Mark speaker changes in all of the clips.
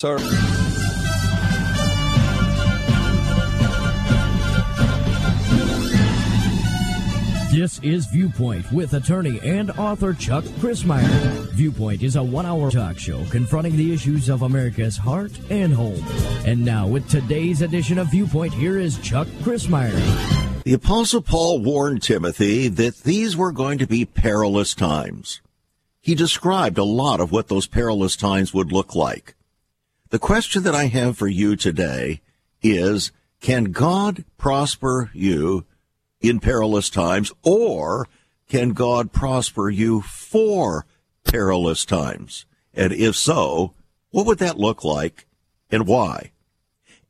Speaker 1: Sir.
Speaker 2: This is Viewpoint with attorney and author Chuck Crismier. Viewpoint is a one hour talk show confronting the issues of America's heart and home. And now, with today's edition of Viewpoint, here is Chuck Crismier.
Speaker 3: The Apostle Paul warned Timothy that these were going to be perilous times. He described a lot of what those perilous times would look like. The question that I have for you today is, can God prosper you in perilous times, or can God prosper you for perilous times? And if so, what would that look like and why?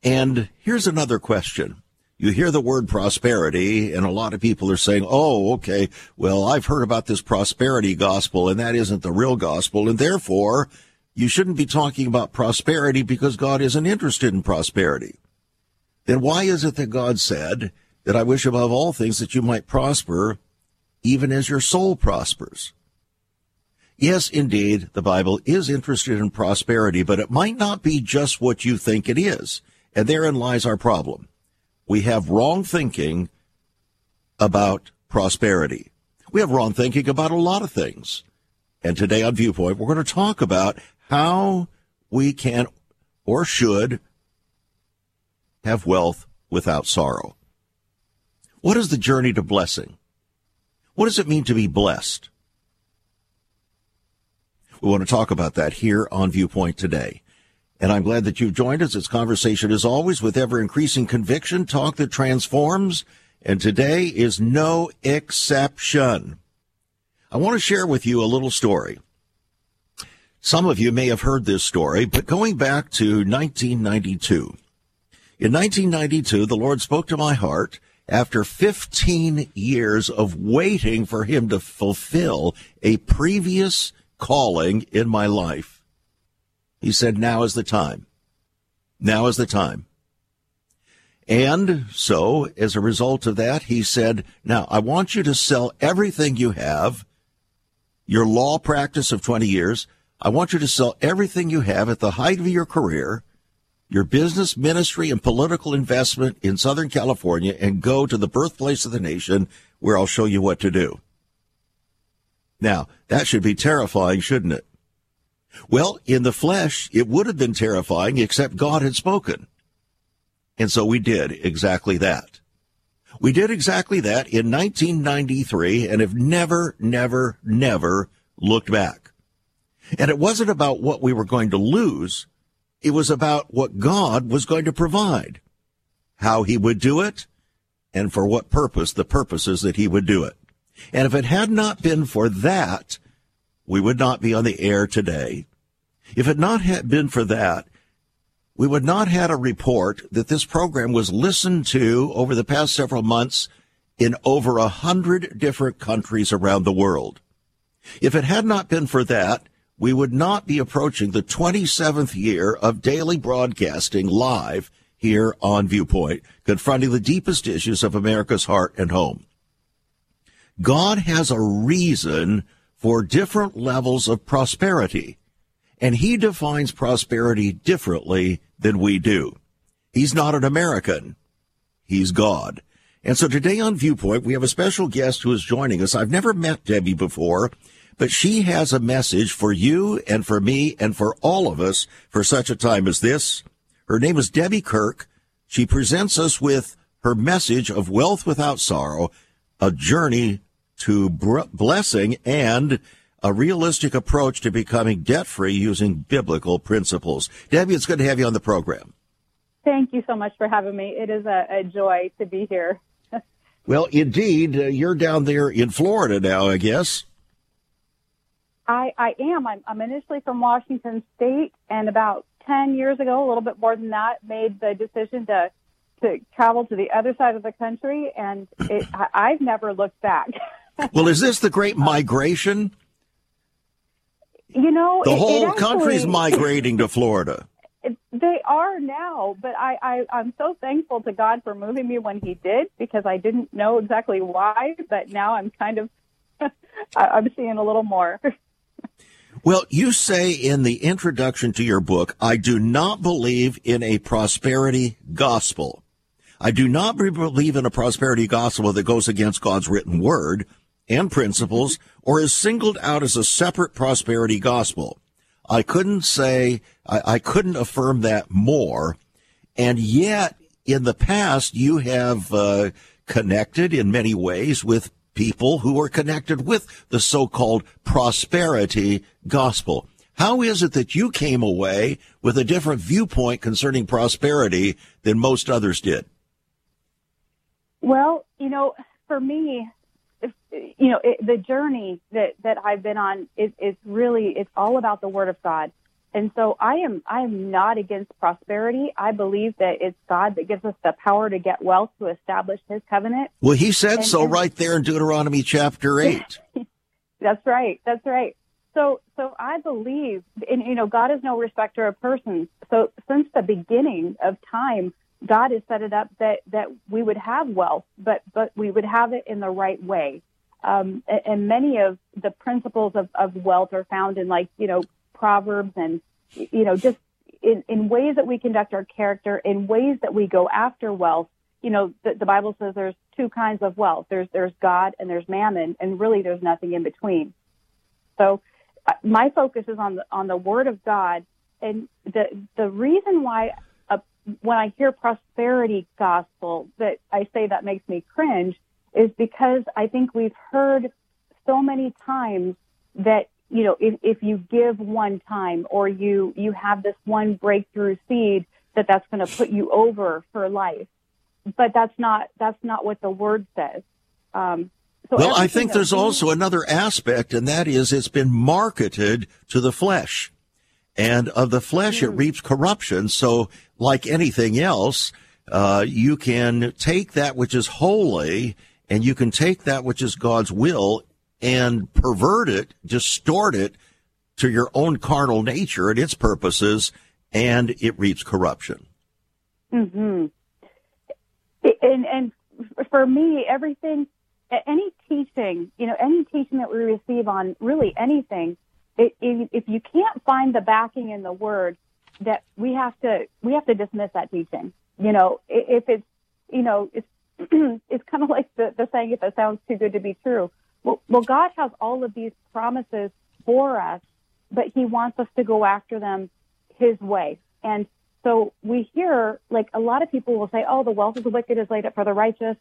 Speaker 3: And here's another question. You hear the word prosperity and a lot of people are saying, Oh, okay. Well, I've heard about this prosperity gospel and that isn't the real gospel. And therefore you shouldn't be talking about prosperity because God isn't interested in prosperity. Then why is it that God said that I wish above all things that you might prosper, even as your soul prospers. Yes, indeed, the Bible is interested in prosperity, but it might not be just what you think it is. And therein lies our problem. We have wrong thinking about prosperity. We have wrong thinking about a lot of things. And today on Viewpoint, we're going to talk about how we can or should have wealth without sorrow. What is the journey to blessing? What does it mean to be blessed? We want to talk about that here on Viewpoint today. And I'm glad that you've joined us. It's conversation as always with ever increasing conviction, talk that transforms. And today is no exception. I want to share with you a little story. Some of you may have heard this story, but going back to 1992. In 1992, the Lord spoke to my heart after 15 years of waiting for him to fulfill a previous calling in my life. He said, now is the time. Now is the time. And so, as a result of that, he said, now I want you to sell everything you have, your law practice of 20 years. I want you to sell everything you have at the height of your career your business, ministry, and political investment in Southern California and go to the birthplace of the nation where I'll show you what to do. Now, that should be terrifying, shouldn't it? Well, in the flesh, it would have been terrifying, except God had spoken. And so we did exactly that. We did exactly that in 1993 and have never, never, never looked back. And it wasn't about what we were going to lose. It was about what God was going to provide, how he would do it, and for what purpose, the purposes that he would do it. And if it had not been for that, we would not be on the air today. If it not had been for that, we would not had a report that this program was listened to over the past several months in over a hundred different countries around the world. If it had not been for that, we would not be approaching the 27th year of daily broadcasting live here on Viewpoint, confronting the deepest issues of America's heart and home. God has a reason for different levels of prosperity, and he defines prosperity differently than we do. He's not an American. He's God. And so today on Viewpoint, we have a special guest who is joining us. I've never met Debbie before. But she has a message for you and for me and for all of us for such a time as this. Her name is Debbie Kirk. She presents us with her message of wealth without sorrow, a journey to blessing and a realistic approach to becoming debt free using biblical principles. Debbie, it's good to have you on the program.
Speaker 4: Thank you so much for having me. It is a, a joy to be here.
Speaker 3: well, indeed, uh, you're down there in Florida now, I guess.
Speaker 4: I, I am. I'm, I'm initially from Washington State, and about 10 years ago, a little bit more than that, made the decision to to travel to the other side of the country, and it, I, I've never looked back.
Speaker 3: well, is this the great migration?
Speaker 4: You know,
Speaker 3: the
Speaker 4: it,
Speaker 3: whole
Speaker 4: it actually,
Speaker 3: country's migrating to Florida.
Speaker 4: they are now, but I, I I'm so thankful to God for moving me when He did because I didn't know exactly why, but now I'm kind of I'm seeing a little more.
Speaker 3: Well, you say in the introduction to your book, I do not believe in a prosperity gospel. I do not believe in a prosperity gospel that goes against God's written word and principles or is singled out as a separate prosperity gospel. I couldn't say, I, I couldn't affirm that more. And yet, in the past, you have uh, connected in many ways with people who are connected with the so-called prosperity gospel. How is it that you came away with a different viewpoint concerning prosperity than most others did?
Speaker 4: Well, you know, for me, if, you know, it, the journey that, that I've been on is, is really, it's all about the Word of God. And so I am, I am not against prosperity. I believe that it's God that gives us the power to get wealth to establish His covenant.
Speaker 3: Well, He said and, so and, right there in Deuteronomy chapter eight.
Speaker 4: that's right. That's right. So, so I believe, and you know, God is no respecter of persons. So since the beginning of time, God has set it up that that we would have wealth, but but we would have it in the right way. Um, and, and many of the principles of, of wealth are found in like you know proverbs and you know just in, in ways that we conduct our character, in ways that we go after wealth. You know, the, the Bible says there's two kinds of wealth. There's there's God and there's mammon, and really there's nothing in between. So, uh, my focus is on the on the Word of God, and the the reason why when I hear prosperity gospel, that I say that makes me cringe is because I think we've heard so many times that you know if, if you give one time or you you have this one breakthrough seed that that's going to put you over for life, but that's not that's not what the word says. Um,
Speaker 3: so well, I think there's also another aspect, and that is it's been marketed to the flesh and of the flesh it mm. reaps corruption. So, like anything else, uh, you can take that which is holy and you can take that which is God's will and pervert it, distort it to your own carnal nature and its purposes, and it reaps corruption.
Speaker 4: Hmm. And and for me, everything, any teaching, you know, any teaching that we receive on really anything if, if you can't find the backing in the word, that we have to we have to dismiss that teaching. You know, if it's you know it's it's kind of like the, the saying, if it sounds too good to be true. Well, well, God has all of these promises for us, but He wants us to go after them His way. And so we hear, like a lot of people will say, "Oh, the wealth of the wicked is laid up for the righteous,"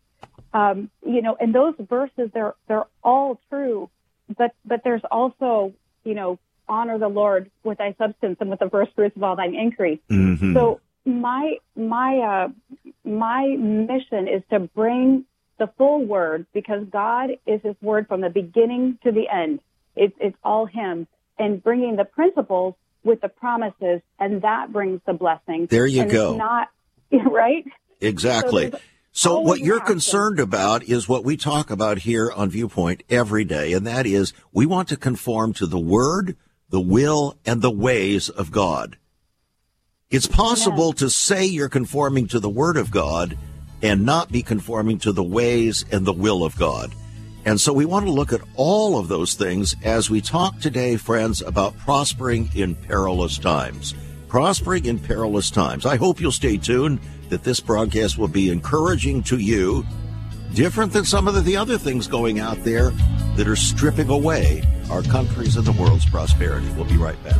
Speaker 4: um, you know, and those verses they're they're all true, but but there's also you know, honor the Lord with thy substance and with the first fruits of all thine increase. Mm-hmm. So my my uh, my mission is to bring the full word because God is His word from the beginning to the end. It's it's all Him, and bringing the principles with the promises, and that brings the blessing.
Speaker 3: There you
Speaker 4: and
Speaker 3: go.
Speaker 4: not right.
Speaker 3: Exactly. So so what you're concerned about is what we talk about here on Viewpoint every day, and that is we want to conform to the word, the will, and the ways of God. It's possible to say you're conforming to the word of God and not be conforming to the ways and the will of God. And so we want to look at all of those things as we talk today, friends, about prospering in perilous times. Prospering in perilous times. I hope you'll stay tuned that this broadcast will be encouraging to you, different than some of the other things going out there that are stripping away our country's and the world's prosperity. We'll be right back.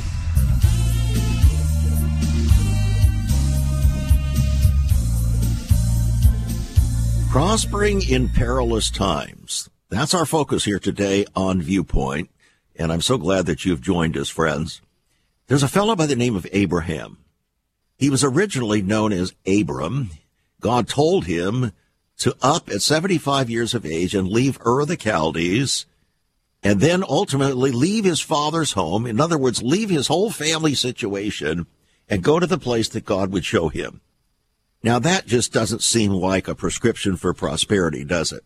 Speaker 3: Prospering in perilous times. That's our focus here today on Viewpoint. And I'm so glad that you've joined us, friends. There's a fellow by the name of Abraham. He was originally known as Abram. God told him to up at 75 years of age and leave Ur the Chaldees and then ultimately leave his father's home. In other words, leave his whole family situation and go to the place that God would show him. Now that just doesn't seem like a prescription for prosperity, does it?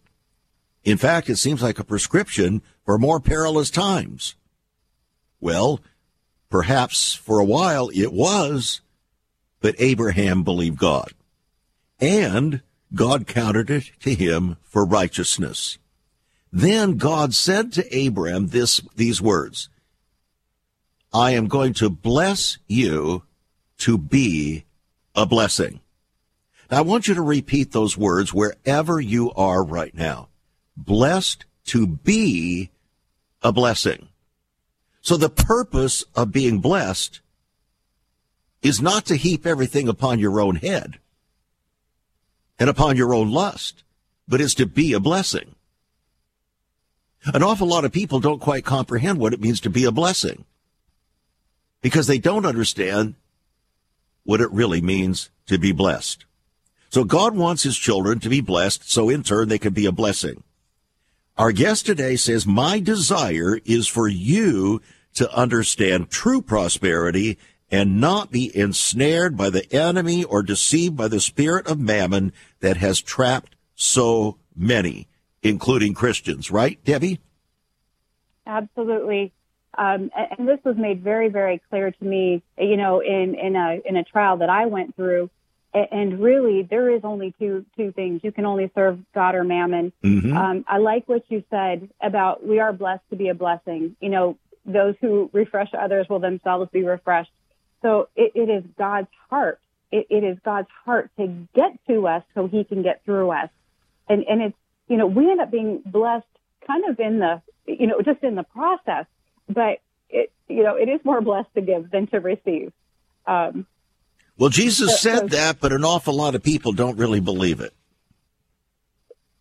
Speaker 3: In fact, it seems like a prescription for more perilous times. Well, perhaps for a while it was, but Abraham believed God. And God counted it to him for righteousness. Then God said to Abraham this, these words, I am going to bless you to be a blessing. Now, I want you to repeat those words wherever you are right now. Blessed to be a blessing. So the purpose of being blessed is not to heap everything upon your own head and upon your own lust, but is to be a blessing. An awful lot of people don't quite comprehend what it means to be a blessing because they don't understand what it really means to be blessed. So God wants his children to be blessed so in turn they can be a blessing. Our guest today says, my desire is for you to understand true prosperity and not be ensnared by the enemy or deceived by the spirit of mammon that has trapped so many, including Christians. Right, Debbie?
Speaker 4: Absolutely. Um, and this was made very, very clear to me, you know, in, in a, in a trial that I went through. And really, there is only two, two things. You can only serve God or mammon. Mm-hmm. Um, I like what you said about we are blessed to be a blessing. You know, those who refresh others will themselves be refreshed. So it, it is God's heart. It, it is God's heart to get to us so he can get through us. And, and it's, you know, we end up being blessed kind of in the, you know, just in the process, but it, you know, it is more blessed to give than to receive. Um,
Speaker 3: well, Jesus said that, but an awful lot of people don't really believe it.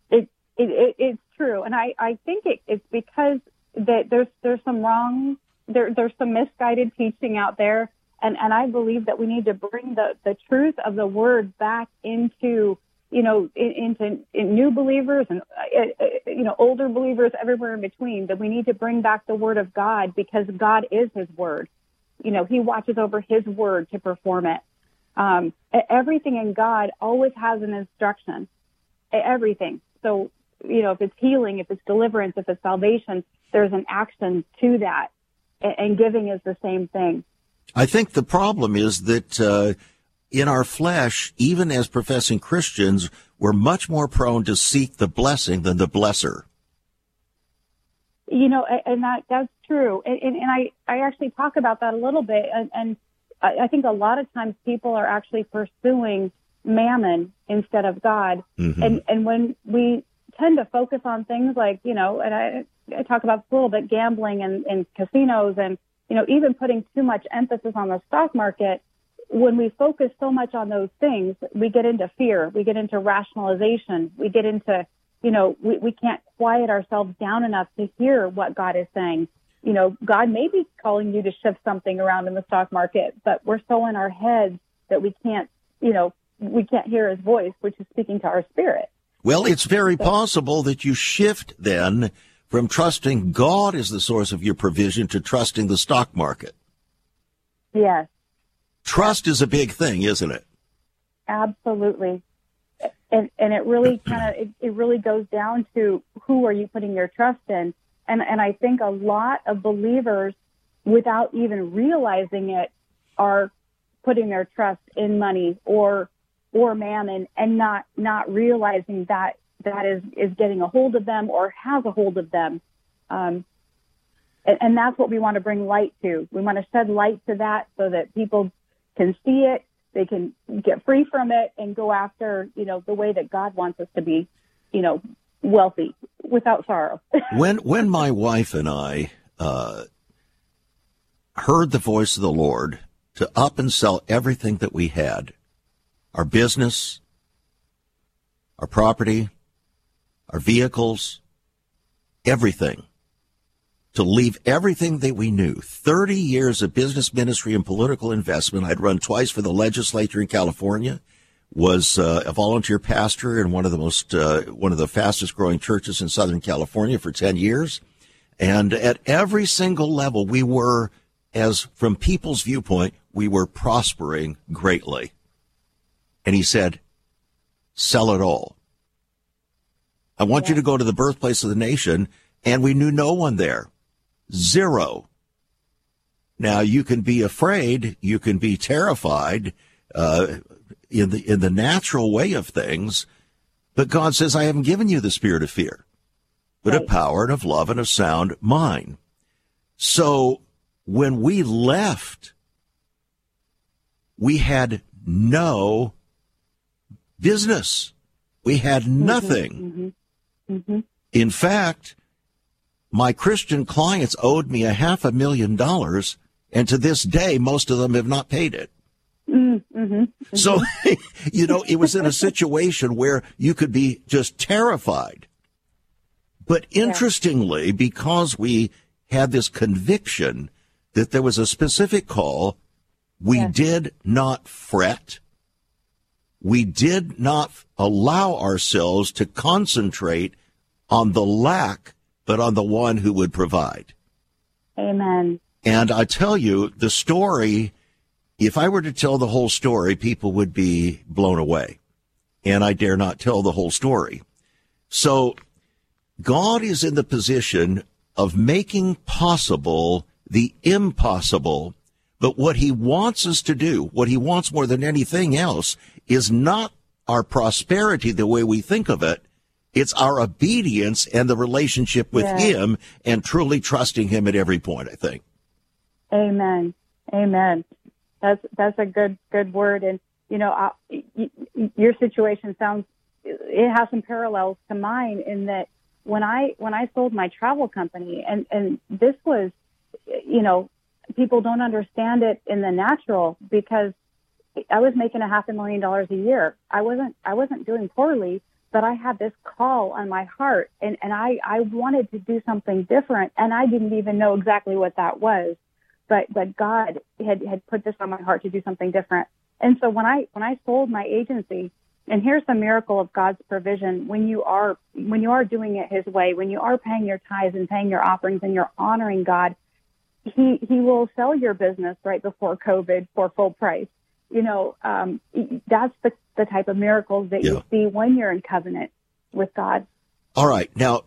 Speaker 4: It, it, it it's true. And I, I think it, it's because that there's, there's some wrong, there, there's some misguided teaching out there and, and I believe that we need to bring the, the truth of the word back into, you know, in, into in new believers and, uh, uh, you know, older believers everywhere in between, that we need to bring back the word of God because God is his word. You know, he watches over his word to perform it. Um, everything in God always has an instruction. Everything. So, you know, if it's healing, if it's deliverance, if it's salvation, there's an action to that. And giving is the same thing.
Speaker 3: I think the problem is that uh, in our flesh, even as professing Christians, we're much more prone to seek the blessing than the blesser.
Speaker 4: You know, and that that's true. And, and, I, I actually talk about that a little bit. And, and I think a lot of times people are actually pursuing mammon instead of God. Mm-hmm. And, and when we tend to focus on things like, you know, and I, I talk about this a little bit, gambling and, and casinos and you know, even putting too much emphasis on the stock market, when we focus so much on those things, we get into fear, we get into rationalization, we get into, you know, we, we can't quiet ourselves down enough to hear what God is saying. You know, God may be calling you to shift something around in the stock market, but we're so in our heads that we can't, you know, we can't hear his voice, which is speaking to our spirit.
Speaker 3: Well, it's very possible that you shift then from trusting God as the source of your provision to trusting the stock market.
Speaker 4: Yes.
Speaker 3: Trust is a big thing, isn't it?
Speaker 4: Absolutely. And, and it really kind of, it, it really goes down to who are you putting your trust in? And, and I think a lot of believers, without even realizing it, are putting their trust in money or, or mammon and not, not realizing that that is, is getting a hold of them or has a hold of them. Um, and, and that's what we want to bring light to. We want to shed light to that so that people can see it, they can get free from it and go after, you know, the way that God wants us to be, you know, wealthy without sorrow.
Speaker 3: when when my wife and I uh, heard the voice of the Lord to up and sell everything that we had, our business, our property, our vehicles, everything, to leave everything that we knew. 30 years of business ministry and political investment. I'd run twice for the legislature in California, was uh, a volunteer pastor in one of the most, uh, one of the fastest growing churches in Southern California for 10 years. And at every single level, we were, as from people's viewpoint, we were prospering greatly. And he said, sell it all. I want yeah. you to go to the birthplace of the nation. And we knew no one there. Zero. Now you can be afraid, you can be terrified, uh, in the, in the natural way of things, but God says, I haven't given you the spirit of fear, but right. of power and of love and of sound mind. So when we left, we had no business. We had mm-hmm. nothing. Mm-hmm. Mm-hmm. In fact, my Christian clients owed me a half a million dollars, and to this day, most of them have not paid it. Mm-hmm. Mm-hmm. So, you know, it was in a situation where you could be just terrified. But interestingly, yeah. because we had this conviction that there was a specific call, we yeah. did not fret we did not allow ourselves to concentrate on the lack, but on the one who would provide.
Speaker 4: Amen.
Speaker 3: And I tell you, the story, if I were to tell the whole story, people would be blown away. And I dare not tell the whole story. So God is in the position of making possible the impossible. But what he wants us to do, what he wants more than anything else, is not our prosperity the way we think of it. It's our obedience and the relationship with. Him and truly trusting Him at every point, I think.
Speaker 4: Amen. Amen. That's, that's a good, good word. And, you know, I, your situation sounds, it has some parallels to mine in that when I, when I sold my travel company and, and this was, you know, people don't understand it in the natural because I was making a half a million dollars a year. I wasn't I wasn't doing poorly, but I had this call on my heart and, and I, I wanted to do something different and I didn't even know exactly what that was. But but God had, had put this on my heart to do something different. And so when I when I sold my agency, and here's the miracle of God's provision when you are when you are doing it his way, when you are paying your tithes and paying your offerings and you're honoring God, he he will sell your business right before COVID for full price you know, um, that's the, the type of miracles that yeah. you see when you're in covenant with God.
Speaker 3: All right. Now,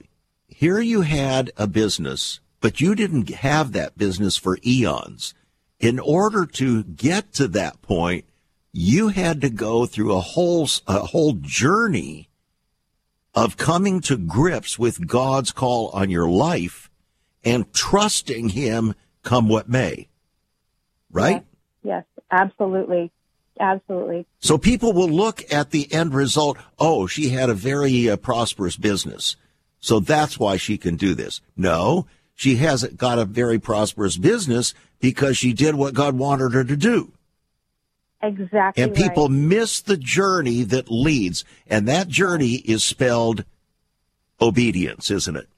Speaker 3: here you had a business, but you didn't have that business for eons. In order to get to that point, you had to go through a whole, a whole journey of coming to grips with God's call on your life and trusting Him come what may. Right?
Speaker 4: Yes. yes. Absolutely. Absolutely.
Speaker 3: So people will look at the end result. Oh, she had a very uh, prosperous business. So that's why she can do this. No, she hasn't got a very prosperous business because she did what God wanted her to do.
Speaker 4: Exactly.
Speaker 3: And people
Speaker 4: right.
Speaker 3: miss the journey that leads. And that journey is spelled obedience, isn't it?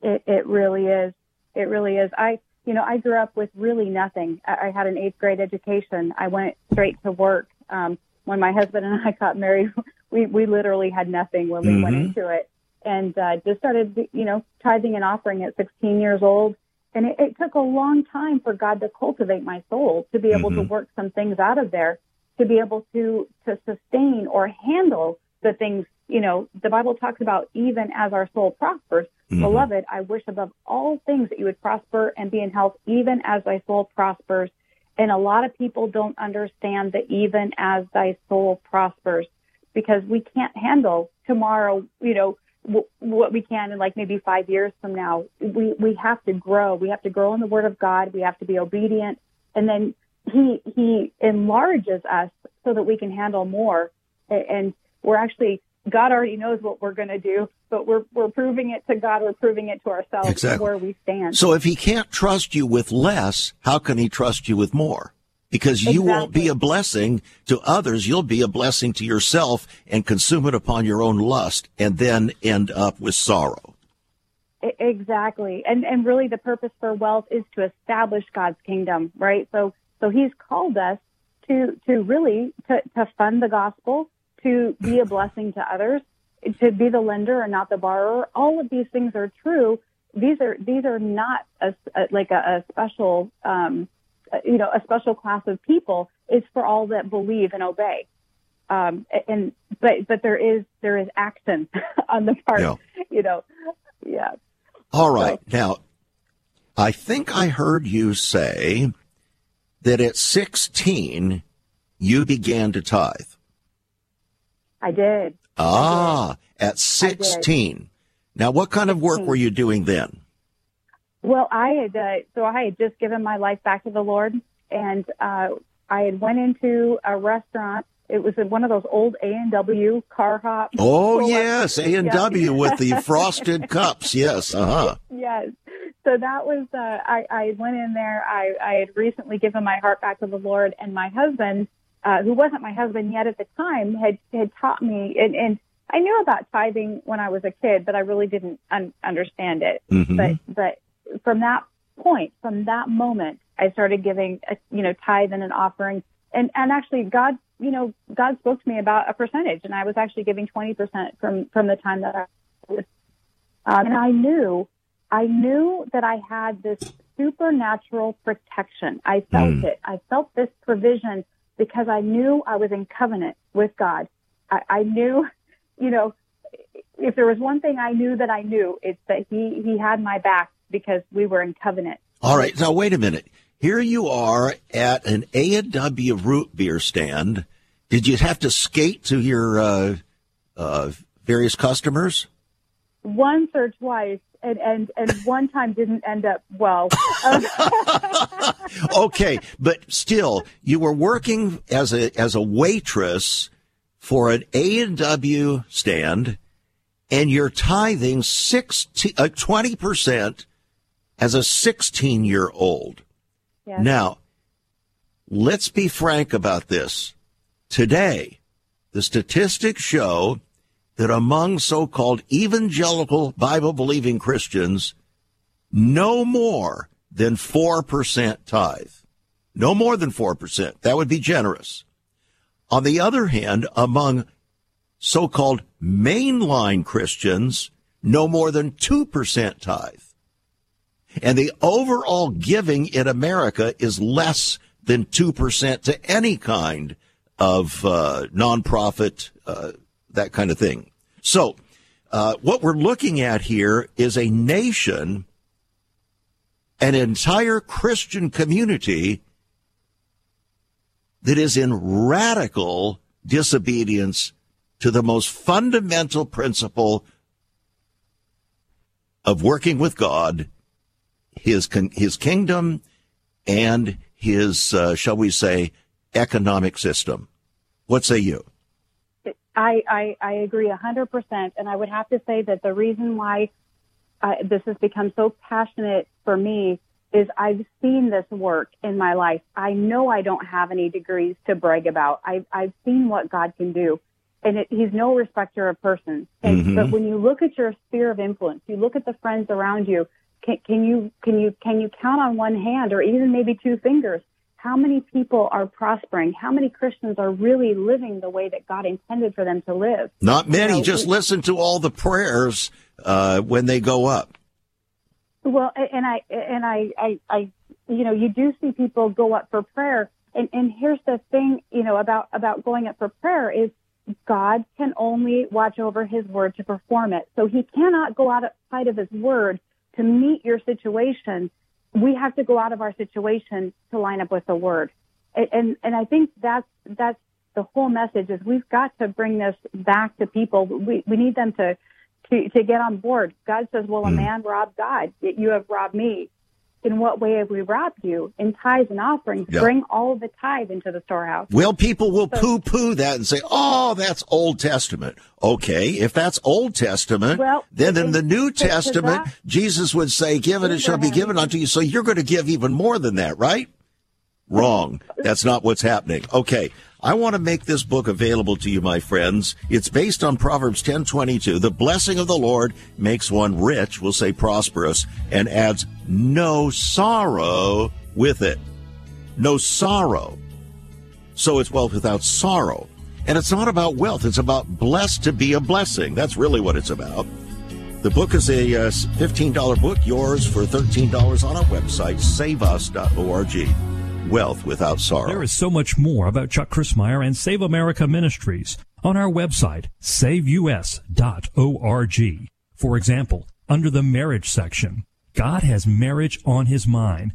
Speaker 4: It, it really is. It really is. I, you know, I grew up with really nothing. I, I had an eighth grade education. I went straight to work. Um, when my husband and I got married, we, we literally had nothing when we mm-hmm. went into it and uh, just started, you know, tithing and offering at 16 years old. And it, it took a long time for God to cultivate my soul to be able mm-hmm. to work some things out of there, to be able to to sustain or handle the things. You know, the Bible talks about even as our soul prospers. Mm-hmm. Beloved, I wish above all things that you would prosper and be in health, even as thy soul prospers. And a lot of people don't understand that even as thy soul prospers, because we can't handle tomorrow, you know, w- what we can in like maybe five years from now. We, we have to grow. We have to grow in the word of God. We have to be obedient. And then he, he enlarges us so that we can handle more. And we're actually God already knows what we're going to do, but we're we're proving it to God. We're proving it to ourselves exactly. where we stand.
Speaker 3: So if He can't trust you with less, how can He trust you with more? Because you exactly. won't be a blessing to others. You'll be a blessing to yourself and consume it upon your own lust, and then end up with sorrow.
Speaker 4: Exactly, and and really the purpose for wealth is to establish God's kingdom, right? So so He's called us to to really to, to fund the gospel to be a blessing to others, to be the lender and not the borrower. All of these things are true. these are these are not a, a like a, a special um, you know a special class of people. is for all that believe and obey. Um, and but but there is there is action on the part, yeah. you know, yeah.
Speaker 3: All right, so. now I think I heard you say that at 16 you began to tithe.
Speaker 4: I did.
Speaker 3: Ah, I did. at 16. Now, what kind of work were you doing then?
Speaker 4: Well, I had uh, so I had just given my life back to the Lord, and uh, I had went into a restaurant. It was in one of those old A and W car hops.
Speaker 3: Oh yes, A and W with the frosted cups. Yes, uh huh.
Speaker 4: Yes. So that was uh, I, I went in there. I, I had recently given my heart back to the Lord, and my husband, uh, who wasn't my husband yet at the time, had had taught me and. and I knew about tithing when I was a kid, but I really didn't un- understand it. Mm-hmm. But but from that point, from that moment, I started giving, a, you know, tithe and an offering. And, and actually God, you know, God spoke to me about a percentage and I was actually giving 20% from, from the time that I was, um, and I knew, I knew that I had this supernatural protection. I felt mm. it. I felt this provision because I knew I was in covenant with God. I, I knew, you know, if there was one thing I knew that I knew, it's that he, he had my back because we were in covenant.
Speaker 3: All right. Now, wait a minute. Here you are at an A&W root beer stand. Did you have to skate to your uh, uh, various customers?
Speaker 4: Once or twice, and, and, and one time didn't end up well.
Speaker 3: okay, but still, you were working as a as a waitress for an A and W stand, and you're tithing 60, uh, 20% as a 16 year old. Yes. Now, let's be frank about this. Today, the statistics show that among so called evangelical Bible believing Christians, no more than 4% tithe. No more than 4%. That would be generous. On the other hand, among so called mainline Christians, no more than 2% tithe. And the overall giving in America is less than 2% to any kind of uh, nonprofit, uh, that kind of thing. So, uh, what we're looking at here is a nation, an entire Christian community that is in radical disobedience to the most fundamental principle of working with God his his kingdom and his, uh, shall we say, economic system. What say you?
Speaker 4: I, I, I agree 100%. And I would have to say that the reason why uh, this has become so passionate for me is I've seen this work in my life. I know I don't have any degrees to brag about. I've, I've seen what God can do. And it, he's no respecter of persons. And, mm-hmm. But when you look at your sphere of influence, you look at the friends around you, can, can you can you can you count on one hand or even maybe two fingers how many people are prospering? How many Christians are really living the way that God intended for them to live?
Speaker 3: Not many. Just we, listen to all the prayers uh, when they go up.
Speaker 4: Well, and I and I, I, I, you know, you do see people go up for prayer, and and here's the thing, you know, about about going up for prayer is God can only watch over His word to perform it. So He cannot go outside of His word to meet your situation, we have to go out of our situation to line up with the word. And, and, and I think that's, that's the whole message is we've got to bring this back to people. We, we need them to, to, to get on board. God says, well, a hmm. man robbed God. You have robbed me in what way have we robbed you? In tithes and offerings, yeah. bring all the tithe into the storehouse.
Speaker 3: Well, people will so, poo poo that and say, oh, that's Old Testament. Okay, if that's Old Testament, well, then in the New Testament, that, Jesus would say, give it, it shall be given unto you. So you're going to give even more than that, right? Wrong. That's not what's happening. Okay. I want to make this book available to you, my friends. It's based on Proverbs 10:22. The blessing of the Lord makes one rich, we'll say prosperous, and adds no sorrow with it. No sorrow. So it's wealth without sorrow. And it's not about wealth, it's about blessed to be a blessing. That's really what it's about. The book is a uh, $15 book, yours for $13 on our website, saveus.org. Wealth without sorrow.
Speaker 5: There is so much more about Chuck Crismier and Save America Ministries on our website, saveus.org. For example, under the marriage section, God has marriage on his mind.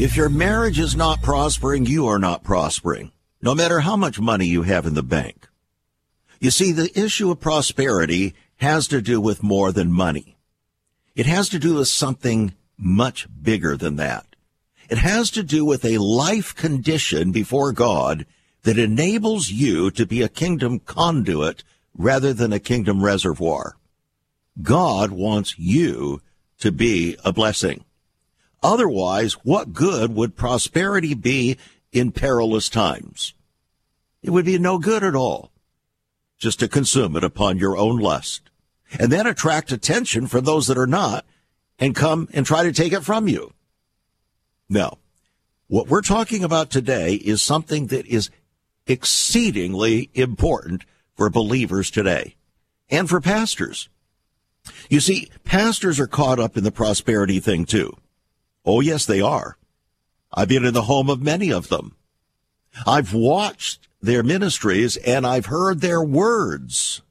Speaker 3: If your marriage is not prospering, you are not prospering, no matter how much money you have in the bank. You see, the issue of prosperity has to do with more than money. It has to do with something much bigger than that. It has to do with a life condition before God that enables you to be a kingdom conduit rather than a kingdom reservoir. God wants you to be a blessing. Otherwise, what good would prosperity be in perilous times? It would be no good at all. Just to consume it upon your own lust and then attract attention from those that are not and come and try to take it from you. No. What we're talking about today is something that is exceedingly important for believers today and for pastors. You see, pastors are caught up in the prosperity thing too. Oh, yes, they are. I've been in the home of many of them. I've watched their ministries and I've heard their words.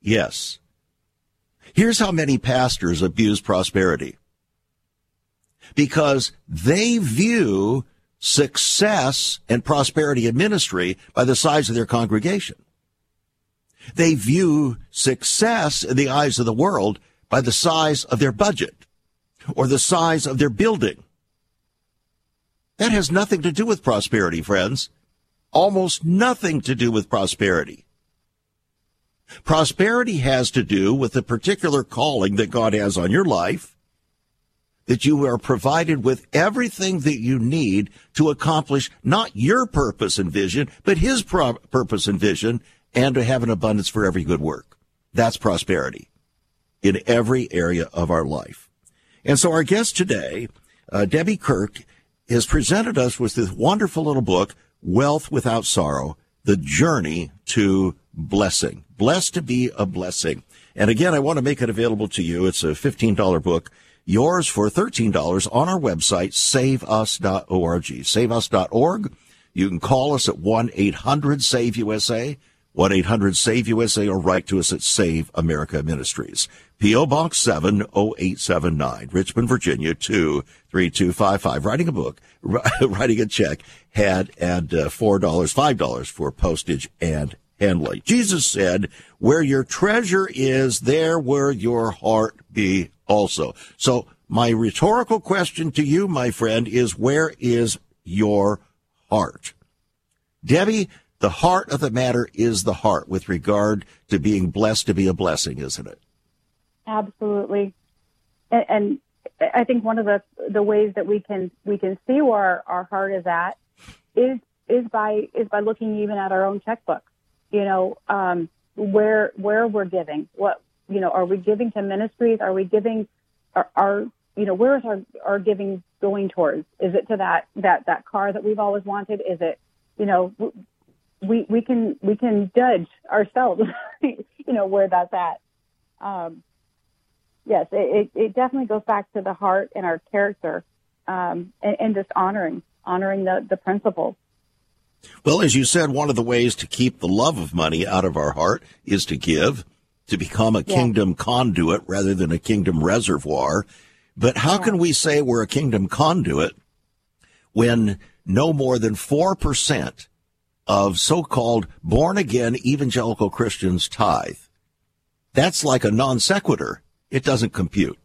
Speaker 3: Yes, Here's how many pastors abuse prosperity. Because they view success and prosperity in ministry by the size of their congregation. They view success in the eyes of the world by the size of their budget or the size of their building. That has nothing to do with prosperity, friends. Almost nothing to do with prosperity. Prosperity has to do with the particular calling that God has on your life, that you are provided with everything that you need to accomplish not your purpose and vision, but His pro- purpose and vision, and to have an abundance for every good work. That's prosperity in every area of our life. And so our guest today, uh, Debbie Kirk, has presented us with this wonderful little book, Wealth Without Sorrow, The Journey to Blessing. Blessed to be a blessing. And again, I want to make it available to you. It's a $15 book. Yours for $13 on our website, saveus.org. Saveus.org. You can call us at 1-800-SAVE-USA, 1-800-SAVE-USA, or write to us at Save America Ministries. P.O. Box 70879, Richmond, Virginia 23255. Writing a book, writing a check, had and uh, $4, $5 for postage and handling. Jesus said, where your treasure is, there will your heart be also. So my rhetorical question to you, my friend, is where is your heart? Debbie, the heart of the matter is the heart with regard to being blessed to be a blessing, isn't it?
Speaker 4: Absolutely. And, and I think one of the the ways that we can we can see where our heart is at is is by is by looking even at our own checkbook you know, um, where where we're giving. What you know, are we giving to ministries? Are we giving? Are, are you know, where is our our giving going towards? Is it to that that that car that we've always wanted? Is it, you know, we we can we can judge ourselves, you know, where that's at. Um, yes, it, it definitely goes back to the heart and our character, um, and, and just honoring honoring the the principles.
Speaker 3: Well, as you said, one of the ways to keep the love of money out of our heart is to give, to become a yeah. kingdom conduit rather than a kingdom reservoir. But how yeah. can we say we're a kingdom conduit when no more than 4% of so-called born again evangelical Christians tithe. That's like a non sequitur. It doesn't compute.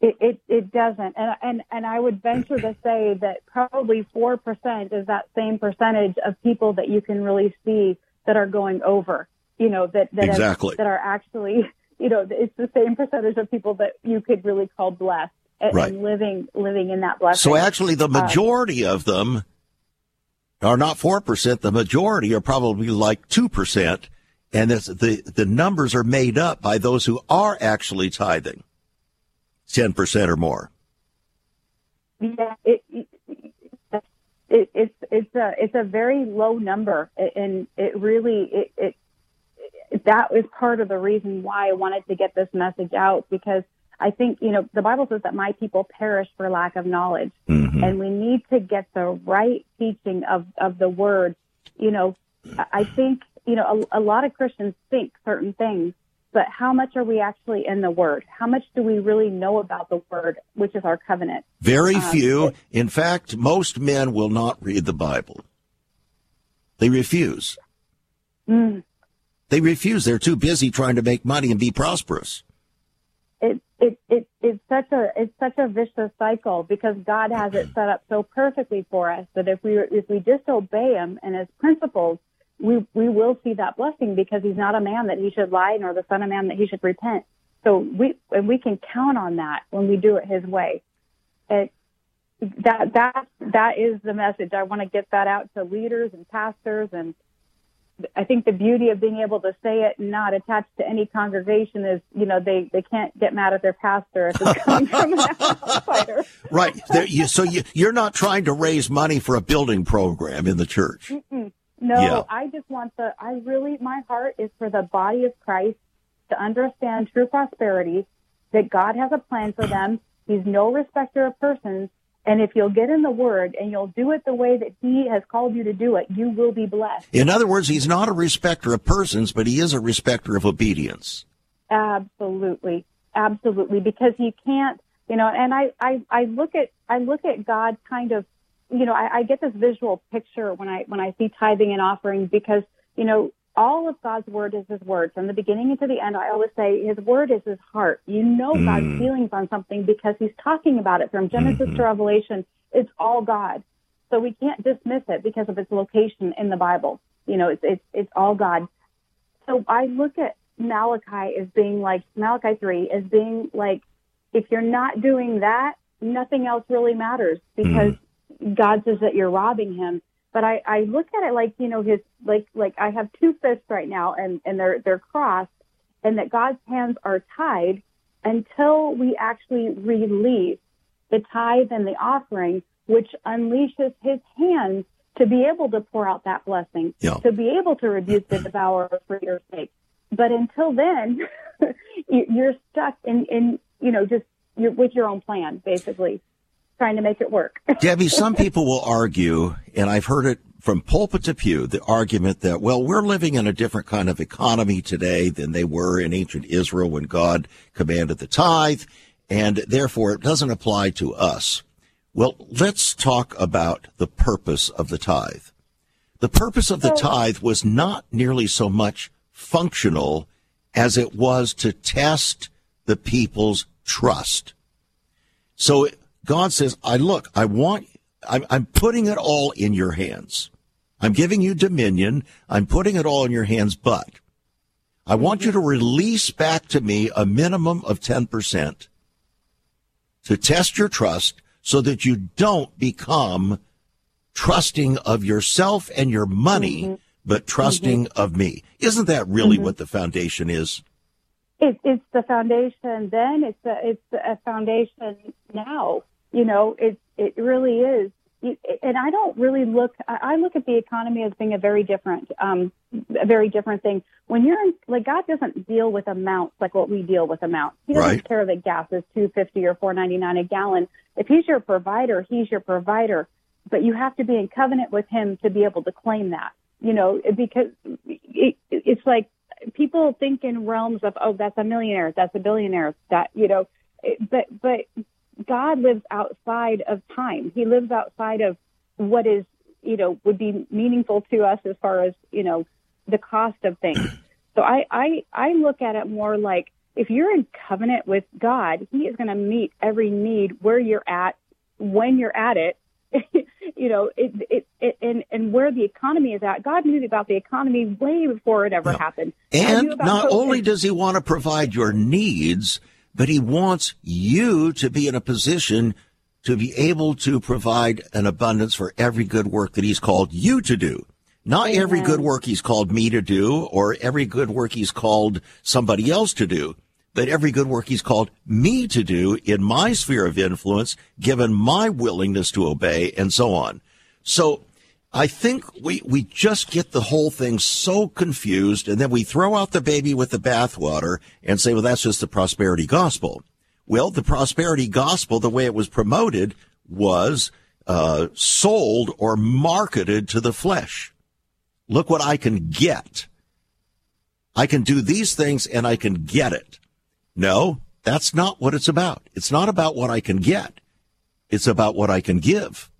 Speaker 4: It, it, it doesn't. And, and, and I would venture to say that probably 4% is that same percentage of people that you can really see that are going over, you know, that, that,
Speaker 3: exactly.
Speaker 4: have, that are actually, you know, it's the same percentage of people that you could really call blessed and,
Speaker 3: right.
Speaker 4: and living, living in that blessing.
Speaker 3: So actually the majority of them are not 4%. The majority are probably like 2%. And the, the numbers are made up by those who are actually tithing. 10% or more.
Speaker 4: Yeah, it, it, it, it's it's a it's a very low number, and it really it, it, that is part of the reason why I wanted to get this message out because I think you know the Bible says that my people perish for lack of knowledge,
Speaker 3: mm-hmm.
Speaker 4: and we need to get the right teaching of of the Word. You know, I think you know a, a lot of Christians think certain things but how much are we actually in the Word? How much do we really know about the Word, which is our covenant?
Speaker 3: Very um, few. in fact, most men will not read the Bible. They refuse.
Speaker 4: Mm.
Speaker 3: They refuse. They're too busy trying to make money and be prosperous.
Speaker 4: It, it, it, it's such a it's such a vicious cycle because God has it set up so perfectly for us that if we if we disobey Him and His principles, we we will see that blessing because he's not a man that he should lie, nor the son of man that he should repent. So we and we can count on that when we do it his way. It, that that that is the message. I want to get that out to leaders and pastors and I think the beauty of being able to say it and not attached to any congregation is, you know, they, they can't get mad at their pastor if it's coming from an outsider.
Speaker 3: right. You, so you, you're not trying to raise money for a building program in the church.
Speaker 4: Mm-mm. No,
Speaker 3: yeah.
Speaker 4: I just want the, I really, my heart is for the body of Christ to understand true prosperity, that God has a plan for them. He's no respecter of persons. And if you'll get in the word and you'll do it the way that he has called you to do it, you will be blessed.
Speaker 3: In other words, he's not a respecter of persons, but he is a respecter of obedience.
Speaker 4: Absolutely. Absolutely. Because he can't, you know, and I, I, I look at, I look at God kind of you know, I, I get this visual picture when I when I see tithing and offerings because you know all of God's word is His word from the beginning into the end. I always say His word is His heart. You know mm. God's feelings on something because He's talking about it from Genesis mm-hmm. to Revelation. It's all God, so we can't dismiss it because of its location in the Bible. You know, it's it's it's all God. So I look at Malachi as being like Malachi three as being like if you're not doing that, nothing else really matters because mm. God says that you're robbing him. But I, I look at it like, you know, his, like, like I have two fists right now and, and they're, they're crossed and that God's hands are tied until we actually release the tithe and the offering, which unleashes his hands to be able to pour out that blessing,
Speaker 3: yeah.
Speaker 4: to be able to rebuke the devourer for your sake. But until then, you're stuck in, in, you know, just you're, with your own plan, basically trying to make it work.
Speaker 3: Debbie, some people will argue, and I've heard it from pulpit to pew, the argument that, well, we're living in a different kind of economy today than they were in ancient Israel when God commanded the tithe, and therefore it doesn't apply to us. Well, let's talk about the purpose of the tithe. The purpose of the tithe was not nearly so much functional as it was to test the people's trust. So God says, I look, I want, I'm, I'm putting it all in your hands. I'm giving you dominion. I'm putting it all in your hands, but I want you to release back to me a minimum of 10% to test your trust so that you don't become trusting of yourself and your money, mm-hmm. but trusting mm-hmm. of me. Isn't that really mm-hmm. what the foundation is?
Speaker 4: It, it's the foundation then. It's a, it's a foundation now. You know, it it really is. And I don't really look. I look at the economy as being a very different, um, a very different thing. When you're in, like God doesn't deal with amounts like what we deal with amounts. He doesn't
Speaker 3: right.
Speaker 4: care that gas is two fifty or four ninety nine a gallon. If He's your provider, He's your provider. But you have to be in covenant with Him to be able to claim that. You know, because it, it's like people think in realms of oh, that's a millionaire, that's a billionaire, that you know. But but God lives outside of time. He lives outside of what is you know, would be meaningful to us as far as, you know, the cost of things. So I, I, I look at it more like if you're in covenant with God, He is going to meet every need where you're at, when you're at it. you know, it, it, it, and, and where the economy is at. God knew about the economy way before it ever happened.
Speaker 3: And not only does He want to provide your needs, but He wants you to be in a position to be able to provide an abundance for every good work that He's called you to do. Not Amen. every good work He's called me to do or every good work He's called somebody else to do but every good work he's called me to do in my sphere of influence, given my willingness to obey and so on. So I think we, we just get the whole thing so confused and then we throw out the baby with the bathwater and say, well, that's just the prosperity gospel. Well, the prosperity gospel, the way it was promoted was, uh, sold or marketed to the flesh. Look what I can get. I can do these things and I can get it. No, that's not what it's about. It's not about what I can get. It's about what I can give,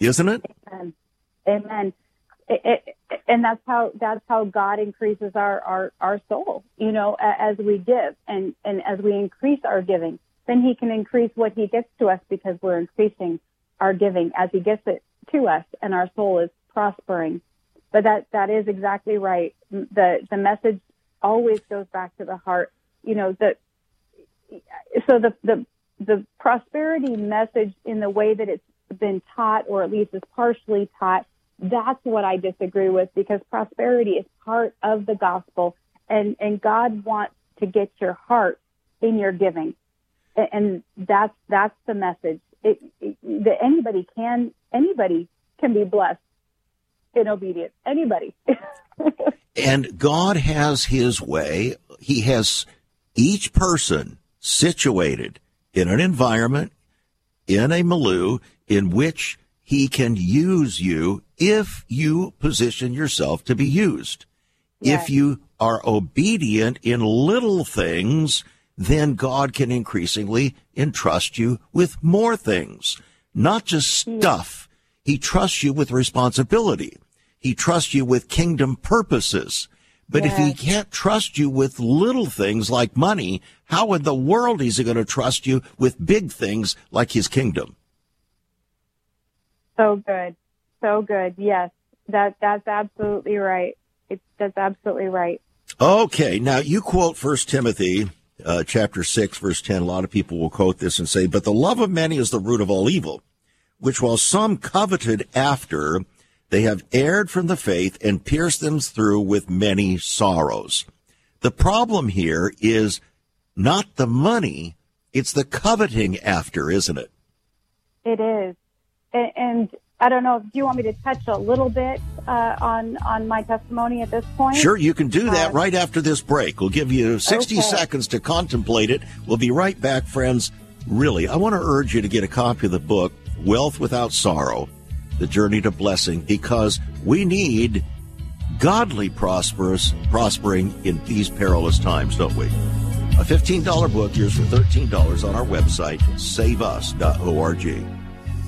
Speaker 3: isn't it?
Speaker 4: Amen. It, it, and that's how that's how God increases our, our, our soul, you know, as we give and, and as we increase our giving, then he can increase what he gets to us because we're increasing our giving as he gets it to us and our soul is prospering. But that, that is exactly right. The, the message always goes back to the heart. You know, that so the, the, the prosperity message in the way that it's been taught, or at least is partially taught, that's what I disagree with because prosperity is part of the gospel and, and God wants to get your heart in your giving. And that's, that's the message. It, it, that anybody can, anybody can be blessed in obedience. Anybody.
Speaker 3: and God has his way. He has each person situated in an environment, in a milieu in which he can use you if you position yourself to be used. Yes. If you are obedient in little things, then God can increasingly entrust you with more things, not just hmm. stuff. He trusts you with responsibility. He trusts you with kingdom purposes. But yes. if he can't trust you with little things like money, how in the world is he going to trust you with big things like his kingdom?
Speaker 4: So good. So good. Yes. That that's absolutely right. It's that's absolutely right.
Speaker 3: Okay. Now you quote First Timothy uh, chapter 6 verse 10 a lot of people will quote this and say but the love of many is the root of all evil which while some coveted after they have erred from the faith and pierced them through with many sorrows. The problem here is not the money, it's the coveting after, isn't it?
Speaker 4: It is. And I don't know, do you want me to touch a little bit uh, on, on my testimony at this point?
Speaker 3: Sure, you can do that uh, right after this break. We'll give you 60 okay. seconds to contemplate it. We'll be right back, friends. Really, I want to urge you to get a copy of the book, Wealth Without Sorrow the journey to blessing because we need godly prosperous prospering in these perilous times, don't we? A $15 book, yours for $13 on our website, saveus.org.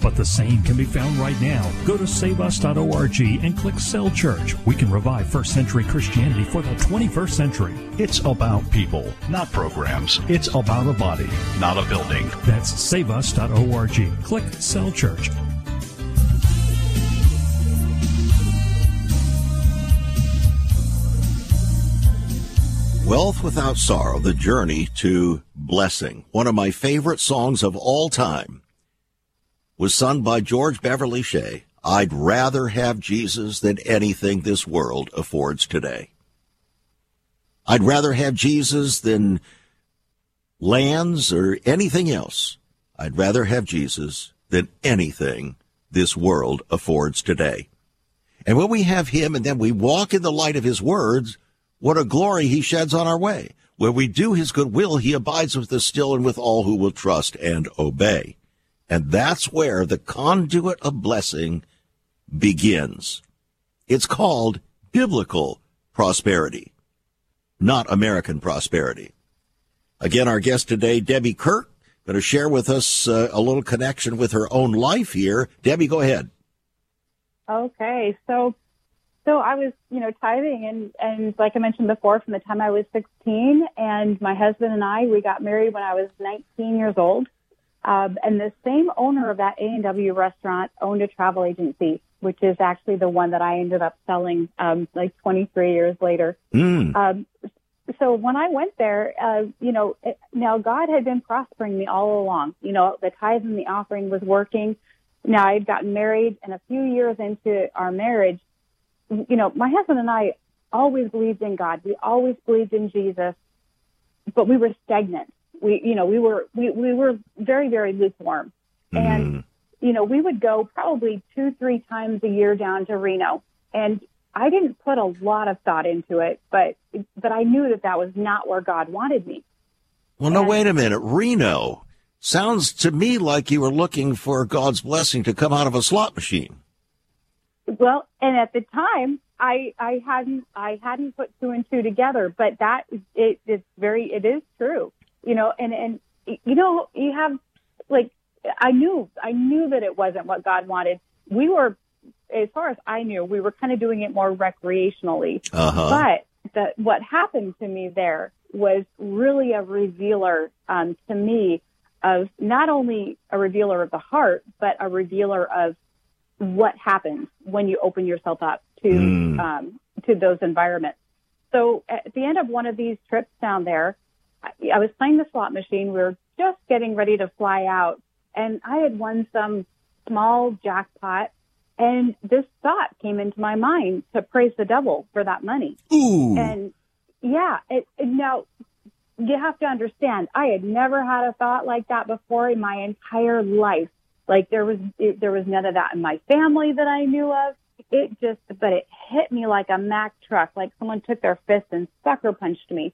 Speaker 5: But the same can be found right now. Go to saveus.org and click Cell Church. We can revive first century Christianity for the 21st century.
Speaker 6: It's about people, not programs. It's about a body, not a building.
Speaker 5: That's saveus.org. Click Cell Church.
Speaker 3: Wealth Without Sorrow, The Journey to Blessing. One of my favorite songs of all time was sung by George Beverly Shea I'd rather have Jesus than anything this world affords today. I'd rather have Jesus than lands or anything else. I'd rather have Jesus than anything this world affords today. And when we have him and then we walk in the light of his words, what a glory he sheds on our way. Where we do his good will, he abides with us still and with all who will trust and obey. And that's where the conduit of blessing begins. It's called biblical prosperity, not American prosperity. Again, our guest today, Debbie Kirk, going to share with us uh, a little connection with her own life here. Debbie, go ahead.
Speaker 4: Okay, so so I was, you know, tithing and and like I mentioned before, from the time I was 16, and my husband and I we got married when I was 19 years old. Um, and the same owner of that A and W restaurant owned a travel agency, which is actually the one that I ended up selling um, like 23 years later.
Speaker 3: Mm.
Speaker 4: Um, so when I went there, uh, you know, it, now God had been prospering me all along. You know, the tithe and the offering was working. Now I had gotten married, and a few years into our marriage, you know, my husband and I always believed in God. We always believed in Jesus, but we were stagnant. We, you know, we were we, we were very very lukewarm,
Speaker 3: Mm.
Speaker 4: and you know, we would go probably two three times a year down to Reno, and I didn't put a lot of thought into it, but but I knew that that was not where God wanted me.
Speaker 3: Well, no,
Speaker 4: And-
Speaker 3: wait a minute. Reno sounds to me like you were looking for God's blessing to come out of a slot machine.
Speaker 4: Well, and at the time, I I hadn't I hadn't put two and two together, but that it is very it is true, you know. And and you know you have like I knew I knew that it wasn't what God wanted. We were, as far as I knew, we were kind of doing it more recreationally.
Speaker 3: Uh huh.
Speaker 4: But the, what happened to me there was really a revealer um, to me of not only a revealer of the heart, but a revealer of what happens when you open yourself up to
Speaker 3: Mm.
Speaker 4: um, to those environments. So at the end of one of these trips down there, I, was playing the slot machine. We were just getting ready to fly out, and I had won some small jackpot. And this thought came into my mind to praise the devil for that money.
Speaker 3: Ooh.
Speaker 4: And yeah, it, it, now you have to understand, I had never had a thought like that before in my entire life. Like there was, it, there was none of that in my family that I knew of. It just, but it hit me like a Mack truck, like someone took their fist and sucker punched me.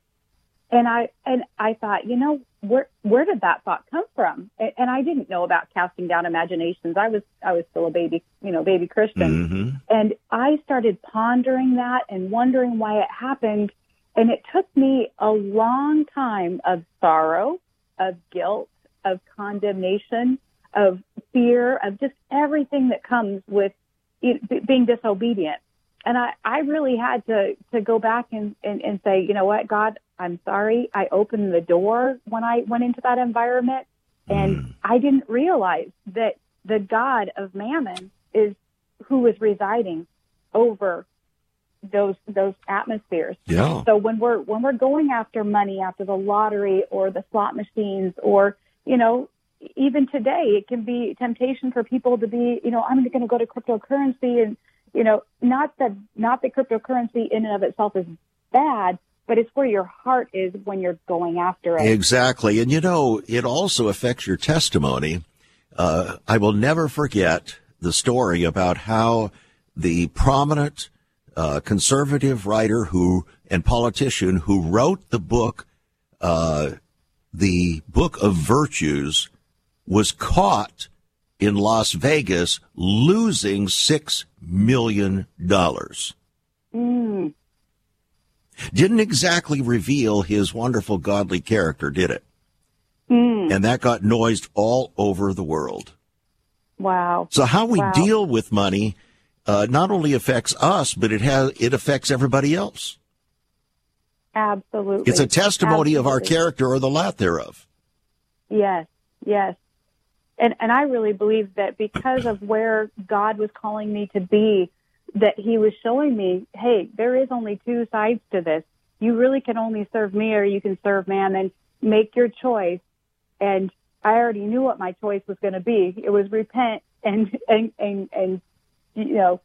Speaker 4: And I, and I thought, you know, where, where did that thought come from? And, and I didn't know about casting down imaginations. I was, I was still a baby, you know, baby Christian.
Speaker 3: hmm
Speaker 4: And I started pondering that and wondering why it happened. And it took me a long time of sorrow, of guilt, of condemnation, of fear, of just everything that comes with it, b- being disobedient. And I, I really had to, to go back and, and, and say, you know what, God, I'm sorry. I opened the door when I went into that environment and mm. I didn't realize that the God of mammon is who is residing over those those atmospheres.
Speaker 3: Yeah.
Speaker 4: So when we're when we're going after money, after the lottery or the slot machines, or you know, even today, it can be temptation for people to be, you know, I'm going to go to cryptocurrency, and you know, not that not that cryptocurrency in and of itself is bad, but it's where your heart is when you're going after it.
Speaker 3: Exactly. And you know, it also affects your testimony. Uh, I will never forget the story about how the prominent uh, conservative writer who and politician who wrote the book, uh, the Book of Virtues, was caught in Las Vegas losing six million dollars.
Speaker 4: Mm,
Speaker 3: Didn't exactly reveal his wonderful godly character, did it?
Speaker 4: mm,
Speaker 3: And that got noised all over the world.
Speaker 4: wow.
Speaker 3: So how we
Speaker 4: Wow.
Speaker 3: deal with money uh, not only affects us, but it has it affects everybody else.
Speaker 4: Absolutely.
Speaker 3: It's a testimony of our character or the lack thereof.
Speaker 4: Yes, yes. And and I really believe that because of where God was calling me to be, that he was showing me, hey, there is only two sides to this. You really can only serve me or you can serve man and make your choice. And I already knew what my choice was going to be. It was repent and and and and you know,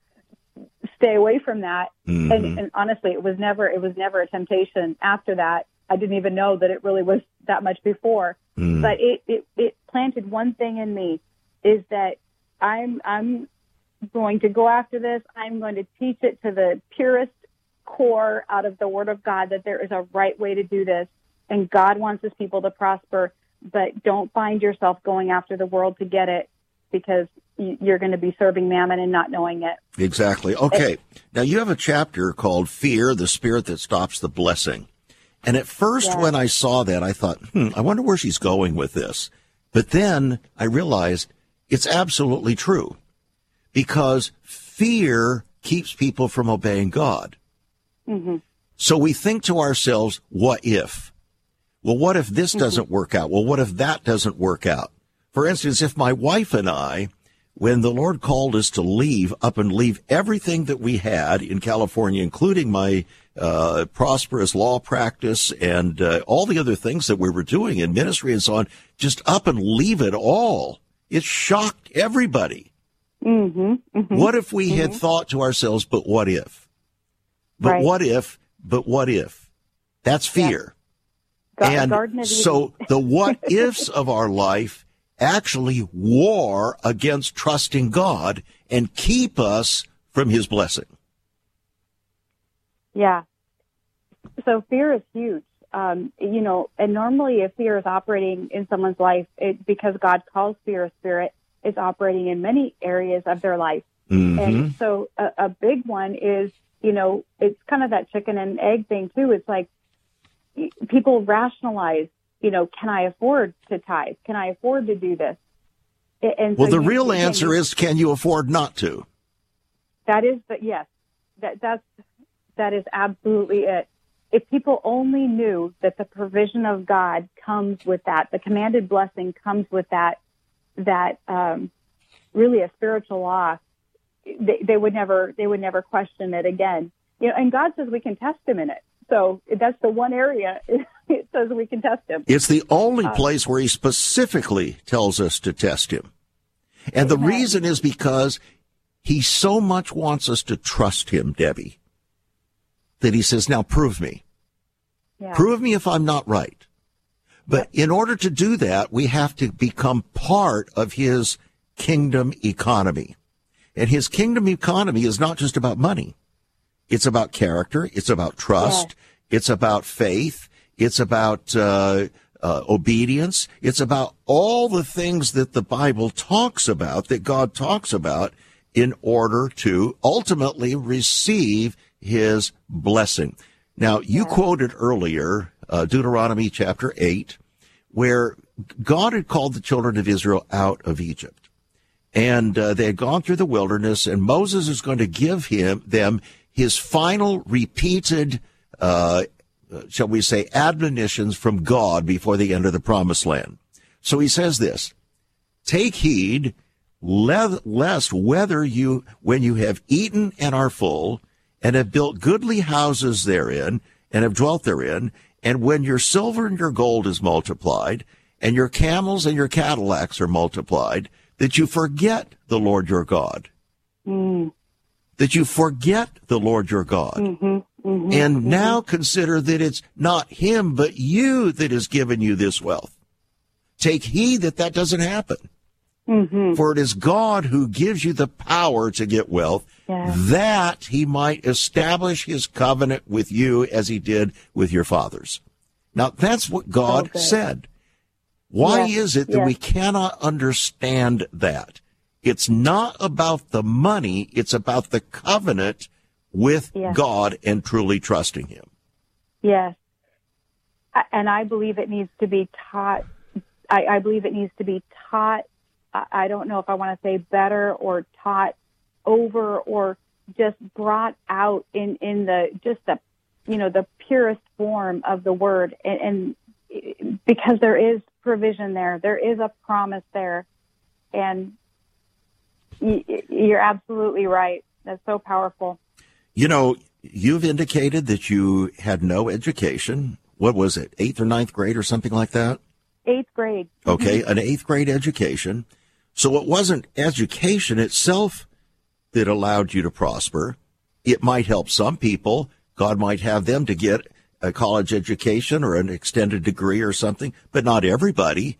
Speaker 4: stay away from that.
Speaker 3: Mhm.
Speaker 4: And, and honestly, it was never it was never a temptation. After that, I didn't even know that it really was that much before.
Speaker 3: Mm.
Speaker 4: But it, it it planted one thing in me is that I'm I'm going to go after this. I'm going to teach it to the purest core out of the Word of God that there is a right way to do this, and God wants His people to prosper. But don't find yourself going after the world to get it because you're going to be serving mammon and not knowing it.
Speaker 3: Exactly. Okay. Now you have a chapter called Fear, the Spirit That Stops the Blessing. And at first,
Speaker 4: Yeah.
Speaker 3: when I saw that, I thought, hmm, I wonder where she's going with this. But then I realized it's absolutely true because fear keeps people from obeying God. So we think to ourselves, what if? Well, what if this doesn't work out? Well, what if that doesn't work out? For instance, if my wife and I, when the Lord called us to leave up and leave everything that we had in California, including my uh, prosperous law practice and uh, all the other things that we were doing in ministry and so on, just up and leave it all. It shocked everybody. What if we had thought to ourselves, but what if? But
Speaker 4: Right.
Speaker 3: what if? But what if? That's fear.
Speaker 4: Ga-
Speaker 3: and
Speaker 4: Garden
Speaker 3: so the what ifs of our life actually war against trusting God and keep us from his blessing.
Speaker 4: Yeah. So fear is huge. Um, you know, and normally if fear is operating in someone's life, it, because God calls fear a spirit, is operating in many areas of their life.
Speaker 3: Mm-hmm.
Speaker 4: And so a, a big one is, you know, it's kind of that chicken and egg thing too. It's like people rationalize, you know, can I afford to tithe? Can I afford to do this? And
Speaker 3: Well,
Speaker 4: so
Speaker 3: the real answer
Speaker 4: you-
Speaker 3: is can you afford not to?
Speaker 4: that is the yes. That that's that is absolutely it. If people only knew that the provision of God comes with that, the commanded blessing comes with that, that um, really a spiritual law, they, they would never they would never question it again. You know, and God says we can test Him in it. So that's the one area it says we can test Him.
Speaker 3: It's the only uh, place where he specifically tells us to test him. And the reason is because he so much wants us to trust him, Debbie, that he says, now prove me.
Speaker 4: Yeah.
Speaker 3: Prove me if I'm not right. But in order to do that, we have to become part of his kingdom economy. And his kingdom economy is not just about money. It's about character. It's about trust. It's about faith. It's about uh, uh, obedience. It's about all the things that the Bible talks about, that God talks about, in order to ultimately receive His blessing. Now, you quoted earlier uh, Deuteronomy chapter eight, where God had called the children of Israel out of Egypt and uh, they had gone through the wilderness, and Moses is going to give him them his final repeated, uh, uh, Uh, shall we say, admonitions from God before the end of the promised land. So he says this: Take heed, lest whether you, when you have eaten and are full, and have built goodly houses therein, and have dwelt therein, and when your silver and your gold is multiplied, and your camels and your Cadillacs are multiplied, that you forget the Lord your God. Mm. That you forget the Lord your God. Mm-hmm. Mm-hmm. and mm-hmm. now consider that it's not him, but you that has given you this wealth. Take heed that that doesn't happen. Mm-hmm. For it is God who gives you the power to get wealth,
Speaker 4: Yeah.
Speaker 3: that he might establish his covenant with you as he did with your fathers. Now that's what God said. Why
Speaker 4: Yes,
Speaker 3: is it that
Speaker 4: yes.
Speaker 3: we cannot understand that? It's not about the money, it's about the covenant with
Speaker 4: Yes.
Speaker 3: God and truly trusting him.
Speaker 4: Yes. And I believe it needs to be taught. I, I believe it needs to be taught. I, I don't know if I want to say better or taught over or just brought out in, in the, just the, you know, the purest form of the word. And, and because there is provision there, there is a promise there. And you're absolutely right. That's so powerful.
Speaker 3: You know, you've indicated that you had no education. What was it, eighth or ninth grade or something like that?
Speaker 4: Eighth grade.
Speaker 3: Okay, mm-hmm. an eighth grade education. So it wasn't education itself that allowed you to prosper. It might help some people. God might have them to get a college education or an extended degree or something, but not everybody.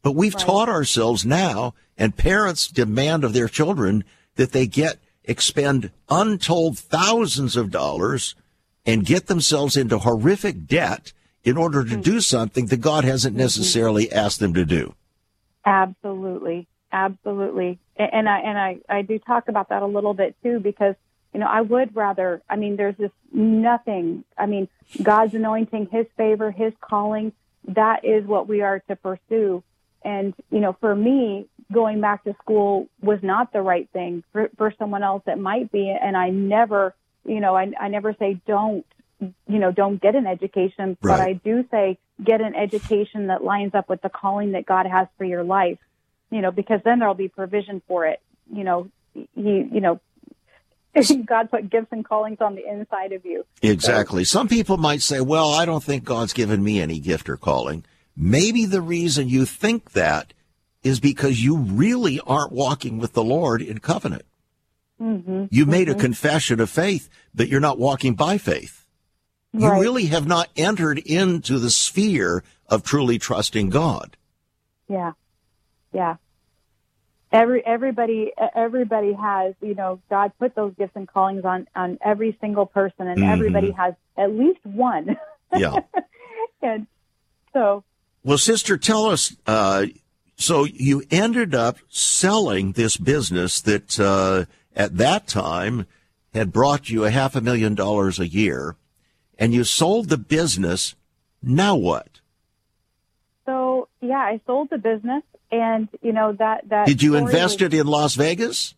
Speaker 3: But we've right. taught ourselves now, and parents demand of their children that they get expend untold thousands of dollars and get themselves into horrific debt in order to do something that God hasn't mm-hmm. necessarily asked them to do.
Speaker 4: Absolutely. Absolutely. And I, and I, I do talk about that a little bit too, because, you know, I would rather, I mean, there's just nothing. I mean, God's anointing, His favor, His calling, that is what we are to pursue. And, you know, for me, going back to school was not the right thing for, for someone else that might be. And I never, you know, I, I never say don't, you know, don't get an education, right. but I do say get an education that lines up with the calling that God has for your life, you know, because then there'll be provision for it. You know, he, you know, God put gifts and callings on the inside of you.
Speaker 3: Exactly. So, Some people might say, well, I don't think God's given me any gift or calling. Maybe the reason you think that is because you really aren't walking with the Lord in covenant. Mm-hmm. You made mm-hmm. a confession of faith, but you're not walking by faith. Right. You really have not entered into the sphere of truly trusting God.
Speaker 4: Yeah. Yeah. Every everybody everybody has, you know, God put those gifts and callings on on every single person and mm-hmm. everybody has at least one.
Speaker 3: Yeah.
Speaker 4: and so
Speaker 3: Well, sister, tell us uh, so you ended up selling this business that uh, at that time had brought you a half a million dollars a year and you sold the business. Now what?
Speaker 4: So yeah, I sold the business, and you know that that.
Speaker 3: Did you invest was, it in Las Vegas?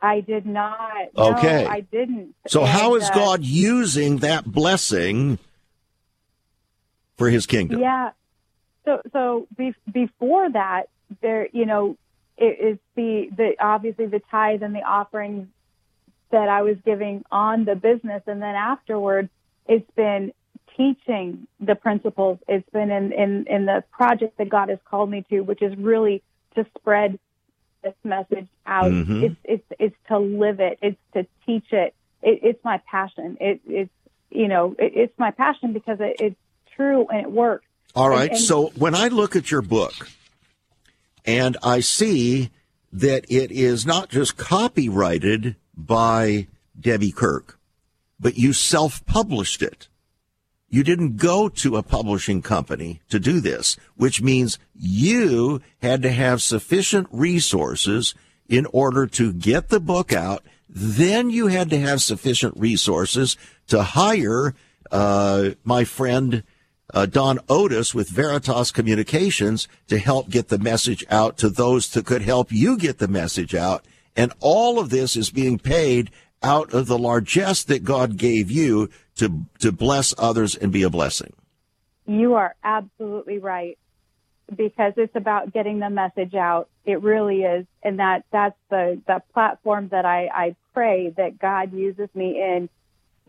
Speaker 4: I did not.
Speaker 3: Okay,
Speaker 4: no, I didn't.
Speaker 3: So and, how is uh, God using that blessing for His kingdom?
Speaker 4: Yeah. So so be, before that, there you know it is the the obviously the tithe and the offering that I was giving on the business, and then afterwards it's been teaching the principles. It's been in, in, in the project that God has called me to, which is really to spread this message out. Mm-hmm. It's, it's, it's to live it. It's to teach it. it it's my passion. It, it's, you know, it, it's my passion because it, it's true and it works.
Speaker 3: All right. And, and so when I look at your book and I see that it is not just copyrighted by Debbie Kirk, but you self-published it. You didn't go to a publishing company to do this, which means you had to have sufficient resources in order to get the book out. Then you had to have sufficient resources to hire uh, my friend uh, Don Otis with Veritas Communications to help get the message out to those that could help you get the message out. And all of this is being paid out of the largesse that God gave you to, to bless others and be a blessing.
Speaker 4: You are absolutely right because it's about getting the message out. It really is. And that, that's the, the platform that I, I pray that God uses me in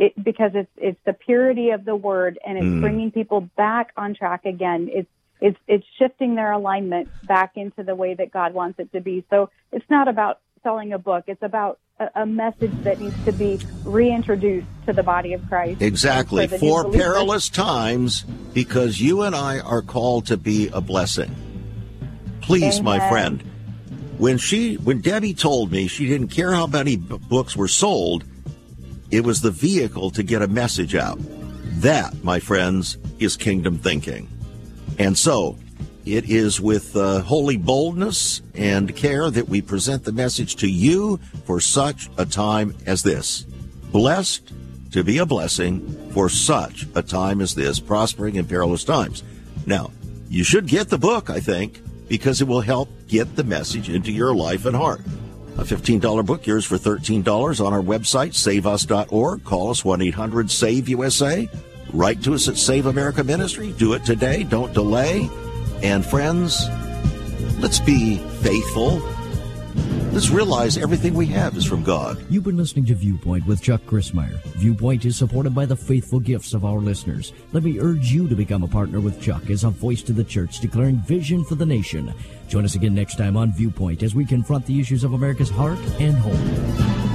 Speaker 4: it, because it's, it's the purity of the word and it's mm. bringing people back on track again. It's, it's, it's shifting their alignment back into the way that God wants it to be. So it's not about selling a book. It's about a, a message that needs to be reintroduced to the body of Christ.
Speaker 3: Exactly. For, For perilous times, because you and I are called to be a blessing. Please, Amen. my friend, when she, when Debbie told me she didn't care how many books were sold, it was the vehicle to get a message out. That, my friends, is kingdom thinking. And so, it is with uh, holy boldness and care that we present the message to you for such a time as this. Blessed to be a blessing for such a time as this, prospering in perilous times. Now, you should get the book, I think, because it will help get the message into your life and heart. A $15 book, yours for $13 on our website, saveus.org. Call us 1 800 SAVE USA. Write to us at Save America Ministry. Do it today. Don't delay. And friends, let's be faithful. Let's realize everything we have is from God.
Speaker 2: You've been listening to Viewpoint with Chuck Crismier. Viewpoint is supported by the faithful gifts of our listeners. Let me urge you to become a partner with Chuck as a voice to the church declaring vision for the nation. Join us again next time on Viewpoint as we confront the issues of America's heart and home.